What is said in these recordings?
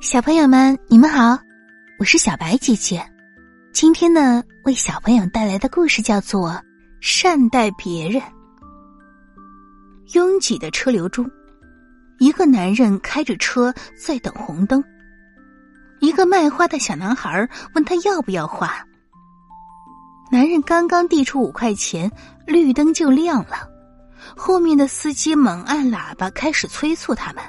小朋友们，你们好，我是小白姐姐。今天呢，为小朋友带来的故事叫做《善待别人》。拥挤的车流中，一个男人开着车在等红灯。一个卖花的小男孩问他要不要花。男人刚刚递出五块钱，绿灯就亮了，后面的司机猛按喇叭，开始催促他们。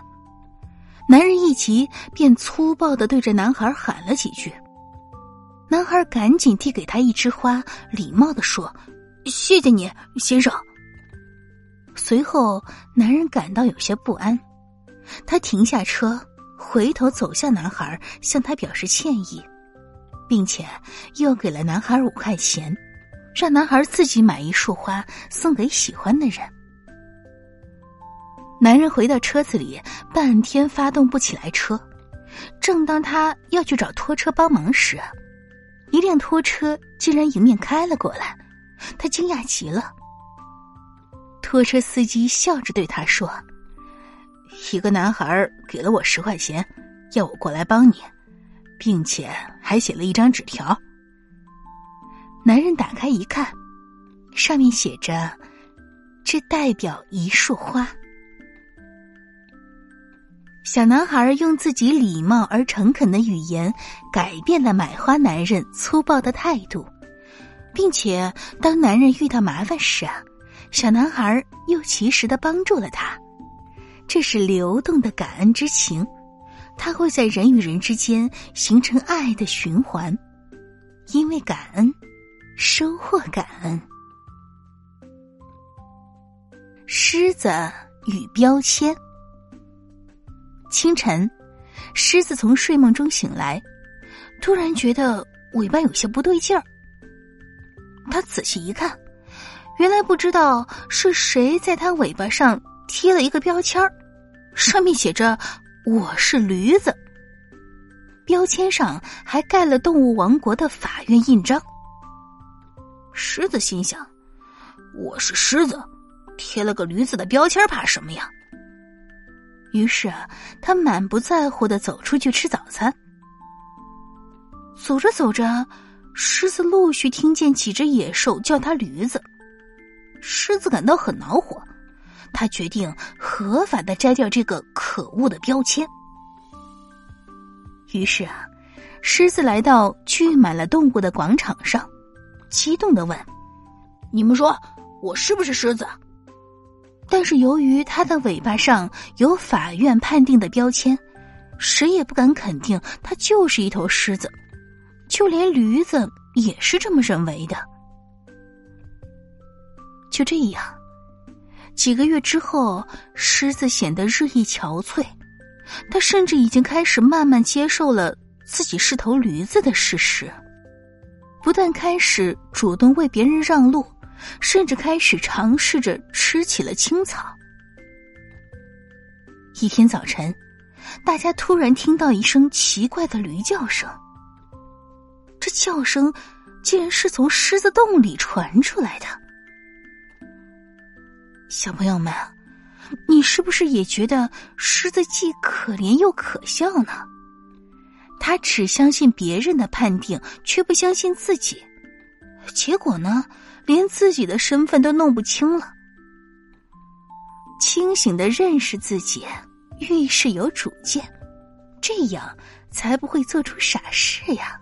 男人一急，便粗暴的对着男孩喊了几句。男孩赶紧递给他一枝花，礼貌的说：“谢谢你，先生。”随后，男人感到有些不安，他停下车，回头走向男孩，向他表示歉意，并且又给了男孩五块钱，让男孩自己买一束花送给喜欢的人。男人回到车子里，半天发动不起来车。正当他要去找拖车帮忙时，一辆拖车竟然迎面开了过来，他惊讶极了。拖车司机笑着对他说：“一个男孩给了我十块钱，要我过来帮你，并且还写了一张纸条。”男人打开一看，上面写着：“这代表一束花。”小男孩用自己礼貌而诚恳的语言，改变了买花男人粗暴的态度，并且当男人遇到麻烦时啊，小男孩又及时的帮助了他。这是流动的感恩之情，它会在人与人之间形成爱的循环，因为感恩，收获感恩。狮子与标签。清晨，狮子从睡梦中醒来，突然觉得尾巴有些不对劲儿。他仔细一看，原来不知道是谁在他尾巴上贴了一个标签上面写着“我是驴子”。标签上还盖了动物王国的法院印章。狮子心想：“我是狮子，贴了个驴子的标签，怕什么呀？”于是，他满不在乎的走出去吃早餐。走着走着，狮子陆续听见几只野兽叫他驴子。狮子感到很恼火，他决定合法的摘掉这个可恶的标签。于是啊，狮子来到聚满了动物的广场上，激动的问：“你们说，我是不是狮子？”但是由于它的尾巴上有法院判定的标签，谁也不敢肯定它就是一头狮子，就连驴子也是这么认为的。就这样，几个月之后，狮子显得日益憔悴，他甚至已经开始慢慢接受了自己是头驴子的事实，不但开始主动为别人让路。甚至开始尝试着吃起了青草。一天早晨，大家突然听到一声奇怪的驴叫声。这叫声竟然是从狮子洞里传出来的。小朋友们，你是不是也觉得狮子既可怜又可笑呢？他只相信别人的判定，却不相信自己。结果呢？连自己的身份都弄不清了。清醒的认识自己，遇事有主见，这样才不会做出傻事呀。